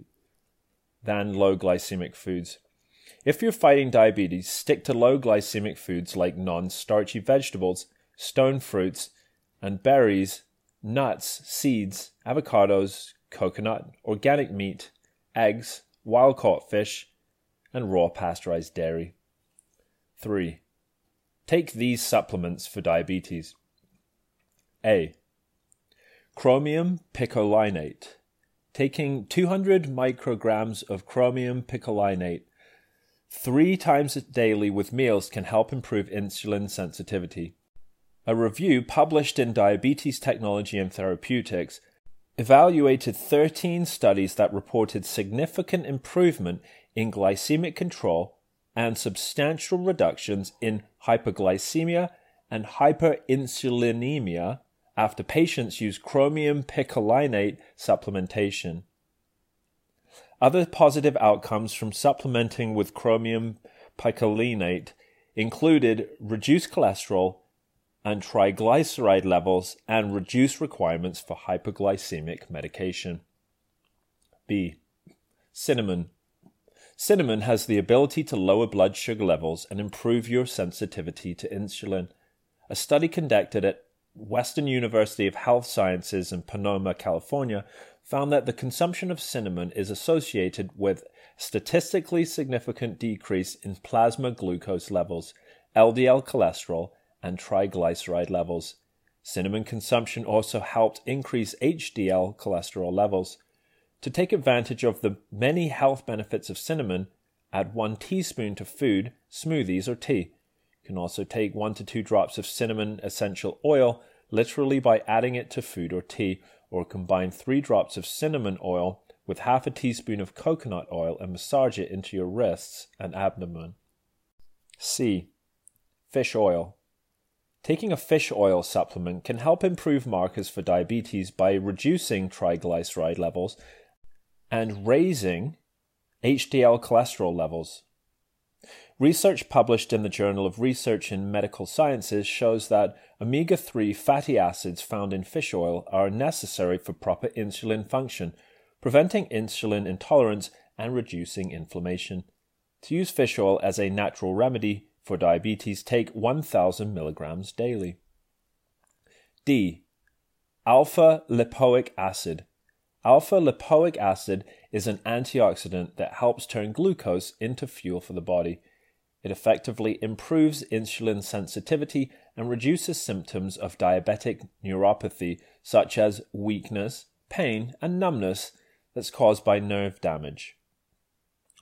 than low glycemic foods. If you're fighting diabetes, stick to low glycemic foods like non starchy vegetables, stone fruits, and berries, nuts, seeds, avocados, coconut, organic meat, eggs, wild caught fish, and raw pasteurized dairy. 3. Take these supplements for diabetes. A. Chromium picolinate. Taking 200 micrograms of chromium picolinate three times daily with meals can help improve insulin sensitivity. A review published in Diabetes Technology and Therapeutics evaluated 13 studies that reported significant improvement in glycemic control and substantial reductions in hyperglycemia and hyperinsulinemia after patients use chromium picolinate supplementation. Other positive outcomes from supplementing with chromium picolinate included reduced cholesterol and triglyceride levels and reduced requirements for hypoglycemic medication. B. Cinnamon. Cinnamon has the ability to lower blood sugar levels and improve your sensitivity to insulin. A study conducted at Western University of Health Sciences in Pomona, California, found that the consumption of cinnamon is associated with statistically significant decrease in plasma glucose levels, LDL cholesterol, and triglyceride levels. Cinnamon consumption also helped increase HDL cholesterol levels. To take advantage of the many health benefits of cinnamon, add 1 teaspoon to food, smoothies, or tea. You can also take 1 to 2 drops of cinnamon essential oil, literally by adding it to food or tea, or combine 3 drops of cinnamon oil with half a teaspoon of coconut oil and massage it into your wrists and abdomen. C. Fish oil. Taking a fish oil supplement can help improve markers for diabetes by reducing triglyceride levels and raising HDL cholesterol levels. Research published in the Journal of Research in Medical Sciences shows that omega 3 fatty acids found in fish oil are necessary for proper insulin function, preventing insulin intolerance and reducing inflammation. To use fish oil as a natural remedy for diabetes, take 1000 milligrams daily. D. Alpha lipoic acid. Alpha lipoic acid is an antioxidant that helps turn glucose into fuel for the body. It effectively improves insulin sensitivity and reduces symptoms of diabetic neuropathy, such as weakness, pain, and numbness that's caused by nerve damage.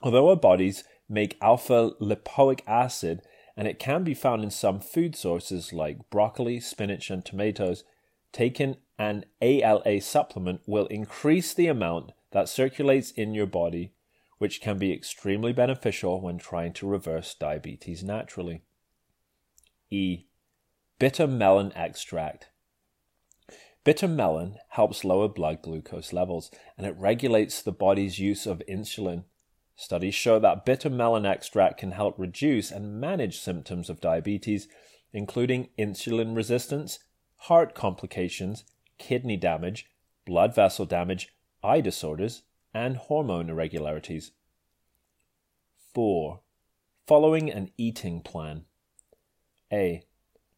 Although our bodies make alpha lipoic acid, and it can be found in some food sources like broccoli, spinach, and tomatoes. Taking an ALA supplement will increase the amount that circulates in your body, which can be extremely beneficial when trying to reverse diabetes naturally. E. Bitter melon extract. Bitter melon helps lower blood glucose levels and it regulates the body's use of insulin. Studies show that bitter melon extract can help reduce and manage symptoms of diabetes, including insulin resistance, heart complications, kidney damage, blood vessel damage, eye disorders, and hormone irregularities. 4. Following an eating plan. A.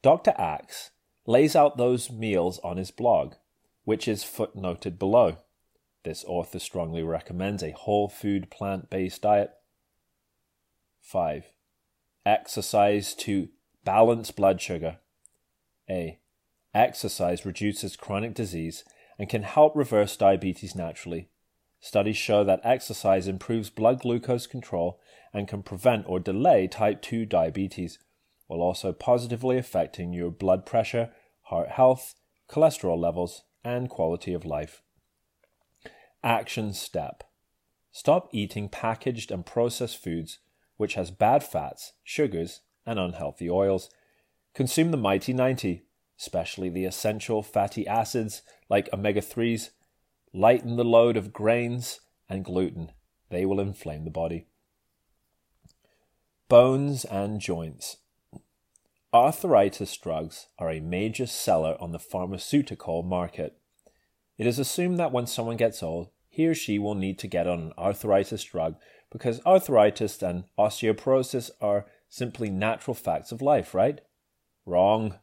Dr. Axe lays out those meals on his blog, which is footnoted below. This author strongly recommends a whole food plant based diet. 5. Exercise to balance blood sugar. A. Exercise reduces chronic disease and can help reverse diabetes naturally. Studies show that exercise improves blood glucose control and can prevent or delay type 2 diabetes, while also positively affecting your blood pressure, heart health, cholesterol levels, and quality of life. Action step Stop eating packaged and processed foods which has bad fats, sugars, and unhealthy oils. Consume the Mighty 90, especially the essential fatty acids like omega 3s. Lighten the load of grains and gluten. They will inflame the body. Bones and joints. Arthritis drugs are a major seller on the pharmaceutical market. It is assumed that when someone gets old, he or she will need to get on an arthritis drug because arthritis and osteoporosis are simply natural facts of life, right? Wrong.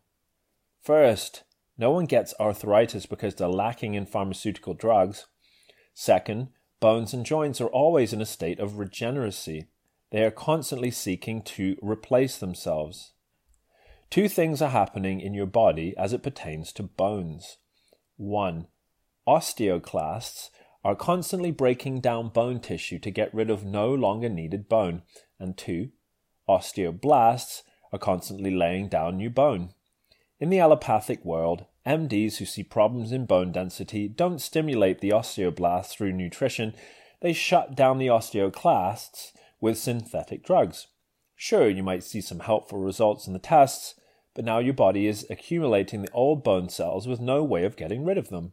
First, no one gets arthritis because they're lacking in pharmaceutical drugs. Second, bones and joints are always in a state of regeneracy. They are constantly seeking to replace themselves. Two things are happening in your body as it pertains to bones. One, osteoclasts are constantly breaking down bone tissue to get rid of no longer needed bone, and two, osteoblasts are constantly laying down new bone. In the allopathic world, MDs who see problems in bone density don't stimulate the osteoblasts through nutrition, they shut down the osteoclasts with synthetic drugs. Sure, you might see some helpful results in the tests, but now your body is accumulating the old bone cells with no way of getting rid of them.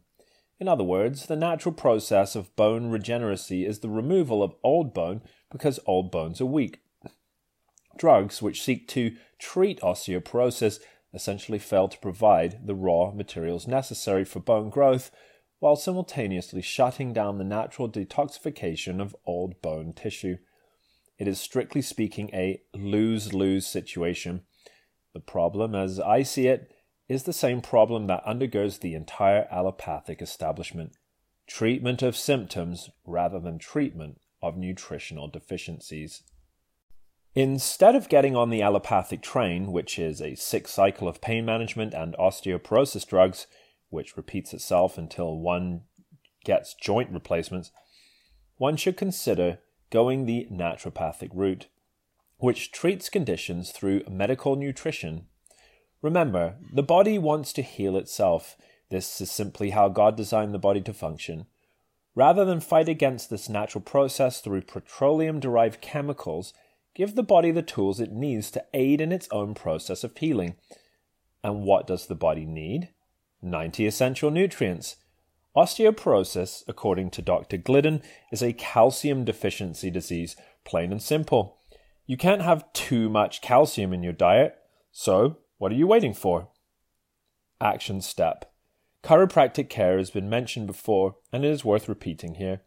In other words, the natural process of bone regeneracy is the removal of old bone because old bones are weak. Drugs which seek to treat osteoporosis essentially fail to provide the raw materials necessary for bone growth while simultaneously shutting down the natural detoxification of old bone tissue. It is strictly speaking a lose lose situation. The problem, as I see it, is the same problem that undergoes the entire allopathic establishment treatment of symptoms rather than treatment of nutritional deficiencies. Instead of getting on the allopathic train, which is a sick cycle of pain management and osteoporosis drugs, which repeats itself until one gets joint replacements, one should consider going the naturopathic route, which treats conditions through medical nutrition. Remember, the body wants to heal itself. This is simply how God designed the body to function. Rather than fight against this natural process through petroleum derived chemicals, Give the body the tools it needs to aid in its own process of healing. And what does the body need? 90 essential nutrients. Osteoporosis, according to Dr. Glidden, is a calcium deficiency disease, plain and simple. You can't have too much calcium in your diet, so what are you waiting for? Action step. Chiropractic care has been mentioned before, and it is worth repeating here.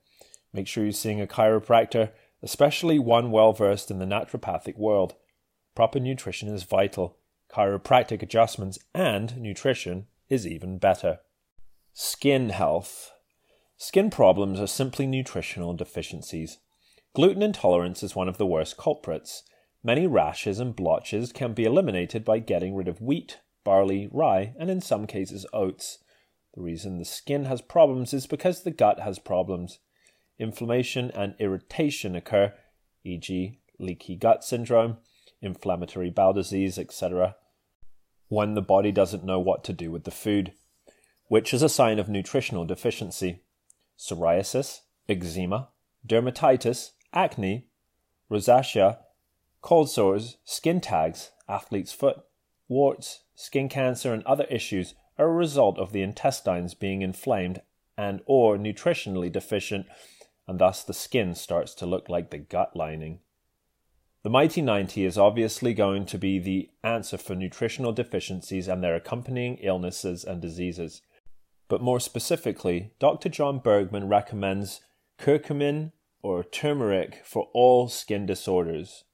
Make sure you're seeing a chiropractor especially one well versed in the naturopathic world. Proper nutrition is vital. Chiropractic adjustments and nutrition is even better. Skin health. Skin problems are simply nutritional deficiencies. Gluten intolerance is one of the worst culprits. Many rashes and blotches can be eliminated by getting rid of wheat, barley, rye, and in some cases oats. The reason the skin has problems is because the gut has problems inflammation and irritation occur, e.g., leaky gut syndrome, inflammatory bowel disease, etc., when the body doesn't know what to do with the food, which is a sign of nutritional deficiency. Psoriasis, eczema, dermatitis, acne, rosacea, cold sores, skin tags, athlete's foot, warts, skin cancer, and other issues are a result of the intestines being inflamed and or nutritionally deficient and thus the skin starts to look like the gut lining. The Mighty 90 is obviously going to be the answer for nutritional deficiencies and their accompanying illnesses and diseases. But more specifically, Dr. John Bergman recommends curcumin or turmeric for all skin disorders.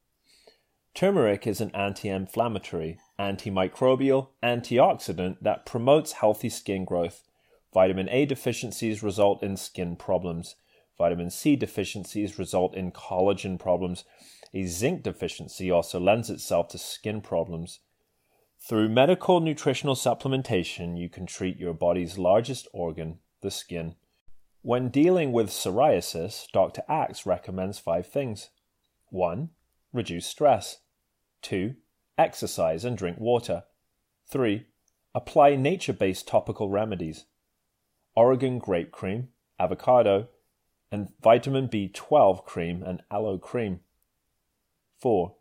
Turmeric is an anti inflammatory, antimicrobial, antioxidant that promotes healthy skin growth. Vitamin A deficiencies result in skin problems. Vitamin C deficiencies result in collagen problems. A zinc deficiency also lends itself to skin problems. Through medical nutritional supplementation, you can treat your body's largest organ, the skin. When dealing with psoriasis, Dr. Axe recommends five things 1. Reduce stress. 2. Exercise and drink water. 3. Apply nature based topical remedies. Oregon grape cream, avocado, and vitamin B12 cream and aloe cream. 4.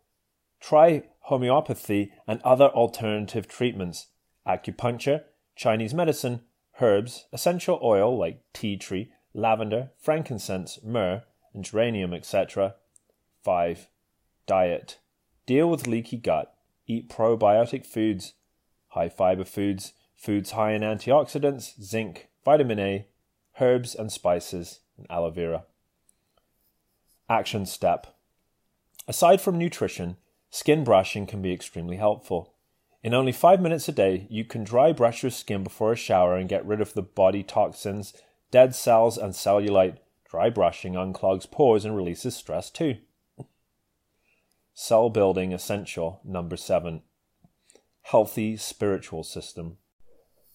Try homeopathy and other alternative treatments, acupuncture, Chinese medicine, herbs, essential oil like tea tree, lavender, frankincense, myrrh, and geranium, etc. 5. Diet. Deal with leaky gut. Eat probiotic foods, high fiber foods, foods high in antioxidants, zinc, vitamin A, herbs and spices and aloe vera. Action step. Aside from nutrition, skin brushing can be extremely helpful. In only five minutes a day, you can dry brush your skin before a shower and get rid of the body toxins, dead cells, and cellulite. Dry brushing unclogs pores and releases stress too. Cell building essential number seven. Healthy spiritual system.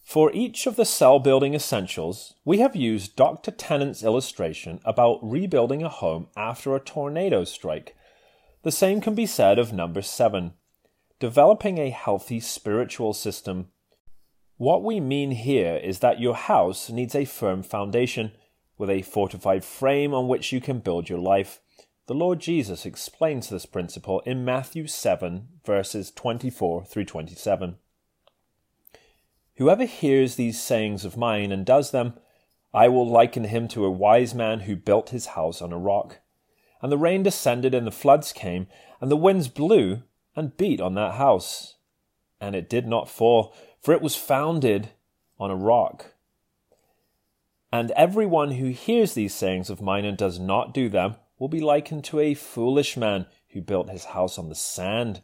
For each of the cell building essentials, we have used Dr. Tennant's illustration about rebuilding a home after a tornado strike. The same can be said of number seven developing a healthy spiritual system. What we mean here is that your house needs a firm foundation with a fortified frame on which you can build your life. The Lord Jesus explains this principle in Matthew 7, verses 24 through 27. Whoever hears these sayings of mine and does them, I will liken him to a wise man who built his house on a rock. And the rain descended, and the floods came, and the winds blew and beat on that house. And it did not fall, for it was founded on a rock. And every one who hears these sayings of mine and does not do them will be likened to a foolish man who built his house on the sand.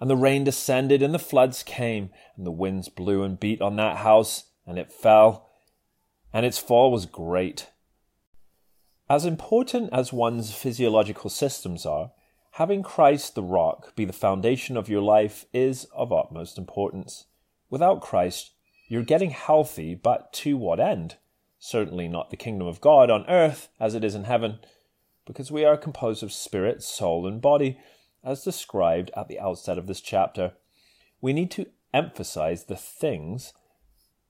And the rain descended, and the floods came, and the winds blew and beat on that house, and it fell, and its fall was great. As important as one's physiological systems are, having Christ the rock be the foundation of your life is of utmost importance. Without Christ, you're getting healthy, but to what end? Certainly not the kingdom of God on earth as it is in heaven, because we are composed of spirit, soul, and body, as described at the outset of this chapter, we need to emphasize the things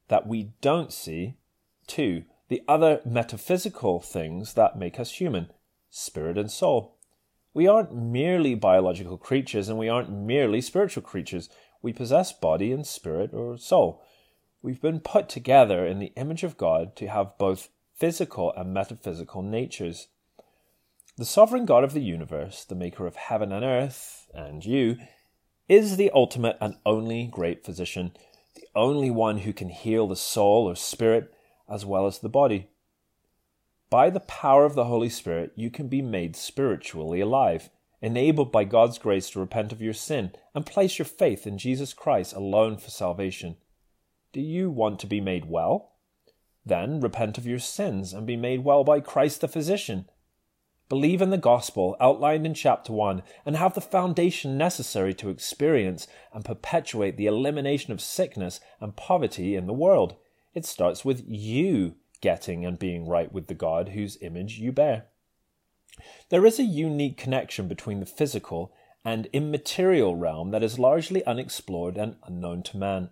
that we don't see, to the other metaphysical things that make us human spirit and soul. We aren't merely biological creatures and we aren't merely spiritual creatures. We possess body and spirit or soul. We've been put together in the image of God to have both physical and metaphysical natures. The sovereign God of the universe, the maker of heaven and earth, and you, is the ultimate and only great physician, the only one who can heal the soul or spirit as well as the body. By the power of the Holy Spirit, you can be made spiritually alive, enabled by God's grace to repent of your sin and place your faith in Jesus Christ alone for salvation. Do you want to be made well? Then repent of your sins and be made well by Christ the physician believe in the gospel outlined in chapter 1, and have the foundation necessary to experience and perpetuate the elimination of sickness and poverty in the world. It starts with you getting and being right with the God whose image you bear. There is a unique connection between the physical and immaterial realm that is largely unexplored and unknown to man.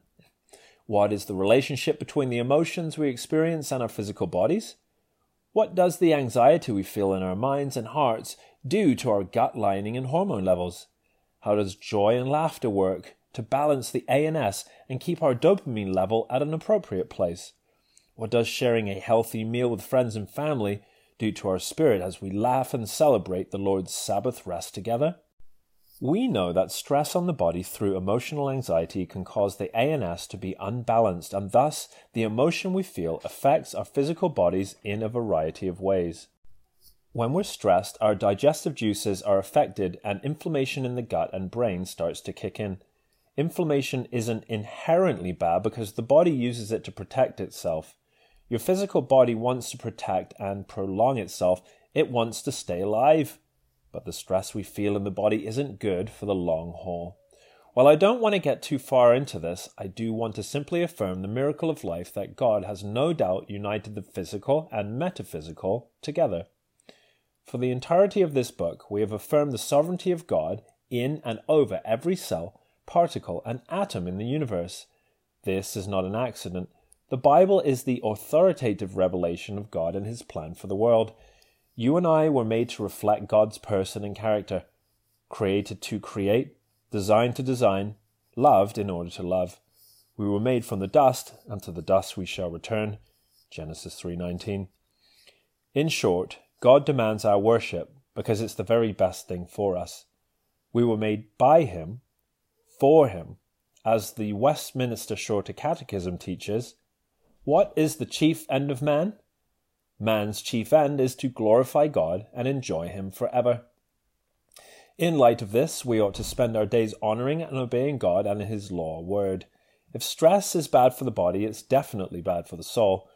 What is the relationship between the emotions we experience and our physical bodies? What does the anxiety we feel in our minds and hearts do to our gut lining and hormone levels? How does joy and laughter work to balance the ANS and keep our dopamine level at an appropriate place? What does sharing a healthy meal with friends and family do to our spirit as we laugh and celebrate the Lord's Sabbath rest together? We know that stress on the body through emotional anxiety can cause the ANS to be unbalanced, and thus the emotion we feel affects our physical bodies in a variety of ways. When we're stressed, our digestive juices are affected, and inflammation in the gut and brain starts to kick in. Inflammation isn't inherently bad because the body uses it to protect itself. Your physical body wants to protect and prolong itself, it wants to stay alive but the stress we feel in the body isn't good for the long haul. While I don't want to get too far into this, I do want to simply affirm the miracle of life that God has no doubt united the physical and metaphysical together. For the entirety of this book, we have affirmed the sovereignty of God in and over every cell, particle, and atom in the universe. This is not an accident. The Bible is the authoritative revelation of God and His plan for the world. You and I were made to reflect God's person and character, created to create, designed to design, loved in order to love. We were made from the dust, and to the dust we shall return. Genesis 3:19. In short, God demands our worship because it's the very best thing for us. We were made by him, for him. As the Westminster Shorter Catechism teaches, what is the chief end of man? Man's chief end is to glorify God and enjoy Him forever. In light of this, we ought to spend our days honoring and obeying God and His law word. If stress is bad for the body, it's definitely bad for the soul.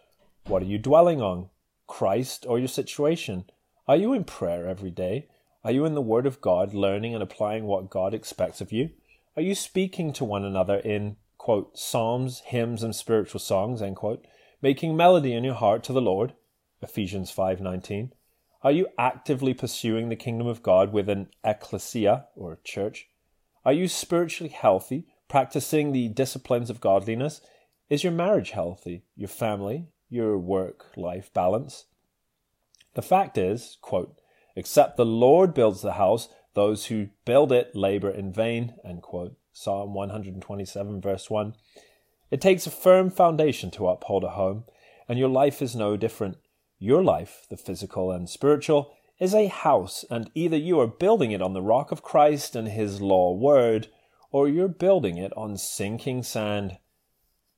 What are you dwelling on? Christ or your situation? Are you in prayer every day? Are you in the Word of God, learning and applying what God expects of you? Are you speaking to one another in, quote, psalms, hymns, and spiritual songs, end quote, making melody in your heart to the Lord? Ephesians 5:19. Are you actively pursuing the kingdom of God with an ecclesia or church? Are you spiritually healthy, practicing the disciplines of godliness? Is your marriage healthy? Your family? Your work life balance? The fact is, quote, except the Lord builds the house, those who build it labor in vain, end quote. Psalm 127, verse 1. It takes a firm foundation to uphold a home, and your life is no different. Your life, the physical and spiritual, is a house, and either you are building it on the rock of Christ and His law word, or you're building it on sinking sand.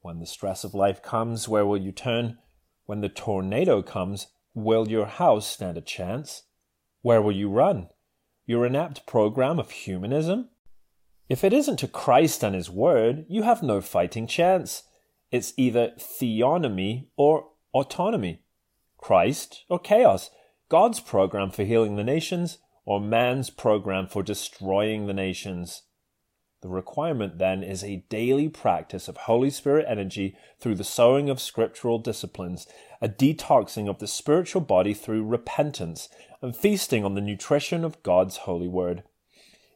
When the stress of life comes, where will you turn? When the tornado comes, will your house stand a chance? Where will you run? Your inept program of humanism? If it isn't to Christ and His Word, you have no fighting chance. It's either theonomy or autonomy, Christ or chaos, God's program for healing the nations or man's program for destroying the nations. The requirement then is a daily practice of Holy Spirit energy through the sowing of scriptural disciplines, a detoxing of the spiritual body through repentance, and feasting on the nutrition of God's holy word.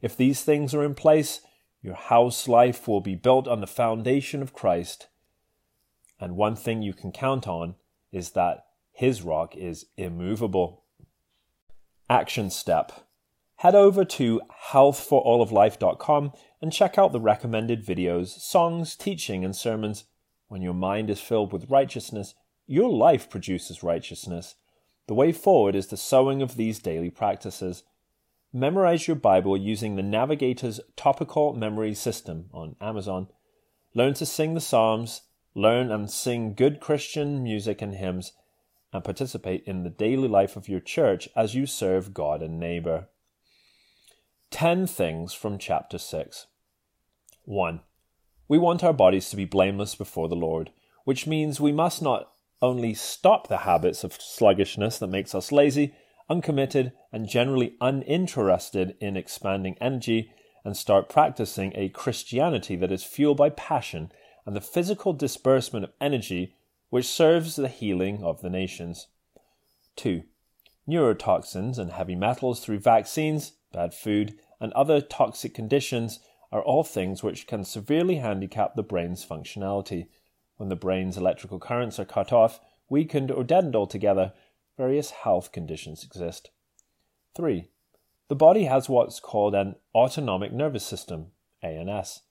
If these things are in place, your house life will be built on the foundation of Christ. And one thing you can count on is that his rock is immovable. Action step. Head over to healthforalloflife.com and check out the recommended videos, songs, teaching, and sermons. When your mind is filled with righteousness, your life produces righteousness. The way forward is the sowing of these daily practices. Memorize your Bible using the Navigator's Topical Memory System on Amazon. Learn to sing the Psalms, learn and sing good Christian music and hymns, and participate in the daily life of your church as you serve God and neighbor. 10 things from chapter 6. 1. We want our bodies to be blameless before the Lord, which means we must not only stop the habits of sluggishness that makes us lazy, uncommitted, and generally uninterested in expanding energy, and start practicing a Christianity that is fueled by passion and the physical disbursement of energy which serves the healing of the nations. 2. Neurotoxins and heavy metals through vaccines, bad food, and other toxic conditions are all things which can severely handicap the brain's functionality. When the brain's electrical currents are cut off, weakened, or deadened altogether, various health conditions exist. 3. The body has what's called an autonomic nervous system, ANS.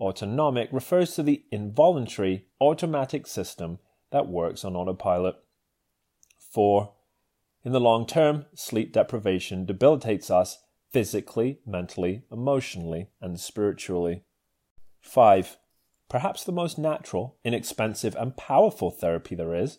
Autonomic refers to the involuntary automatic system that works on autopilot. 4. In the long term, sleep deprivation debilitates us physically, mentally, emotionally, and spiritually. 5. Perhaps the most natural, inexpensive, and powerful therapy there is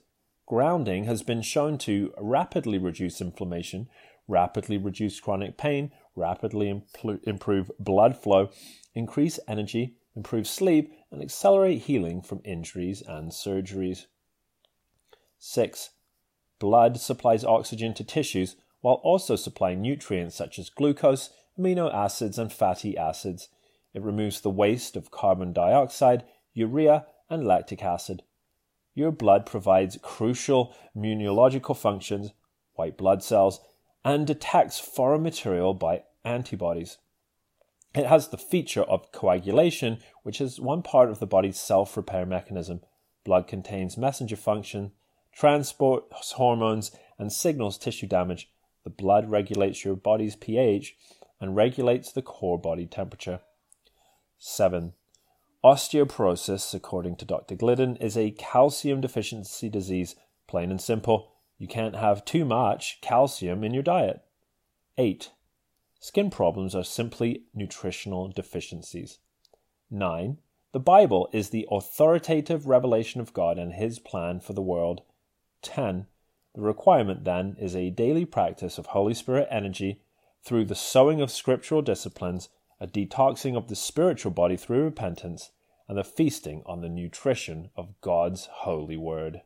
Grounding has been shown to rapidly reduce inflammation, rapidly reduce chronic pain, rapidly improve blood flow, increase energy, improve sleep, and accelerate healing from injuries and surgeries. 6. Blood supplies oxygen to tissues while also supplying nutrients such as glucose, amino acids, and fatty acids. It removes the waste of carbon dioxide, urea, and lactic acid. Your blood provides crucial immunological functions, white blood cells, and detects foreign material by antibodies. It has the feature of coagulation, which is one part of the body's self repair mechanism. Blood contains messenger function, transports hormones, and signals tissue damage. The blood regulates your body's pH and regulates the core body temperature. 7. Osteoporosis, according to Dr. Glidden, is a calcium deficiency disease. Plain and simple, you can't have too much calcium in your diet. 8. Skin problems are simply nutritional deficiencies. 9. The Bible is the authoritative revelation of God and His plan for the world. 10. The requirement, then, is a daily practice of Holy Spirit energy through the sowing of scriptural disciplines a detoxing of the spiritual body through repentance, and the feasting on the nutrition of God's holy word.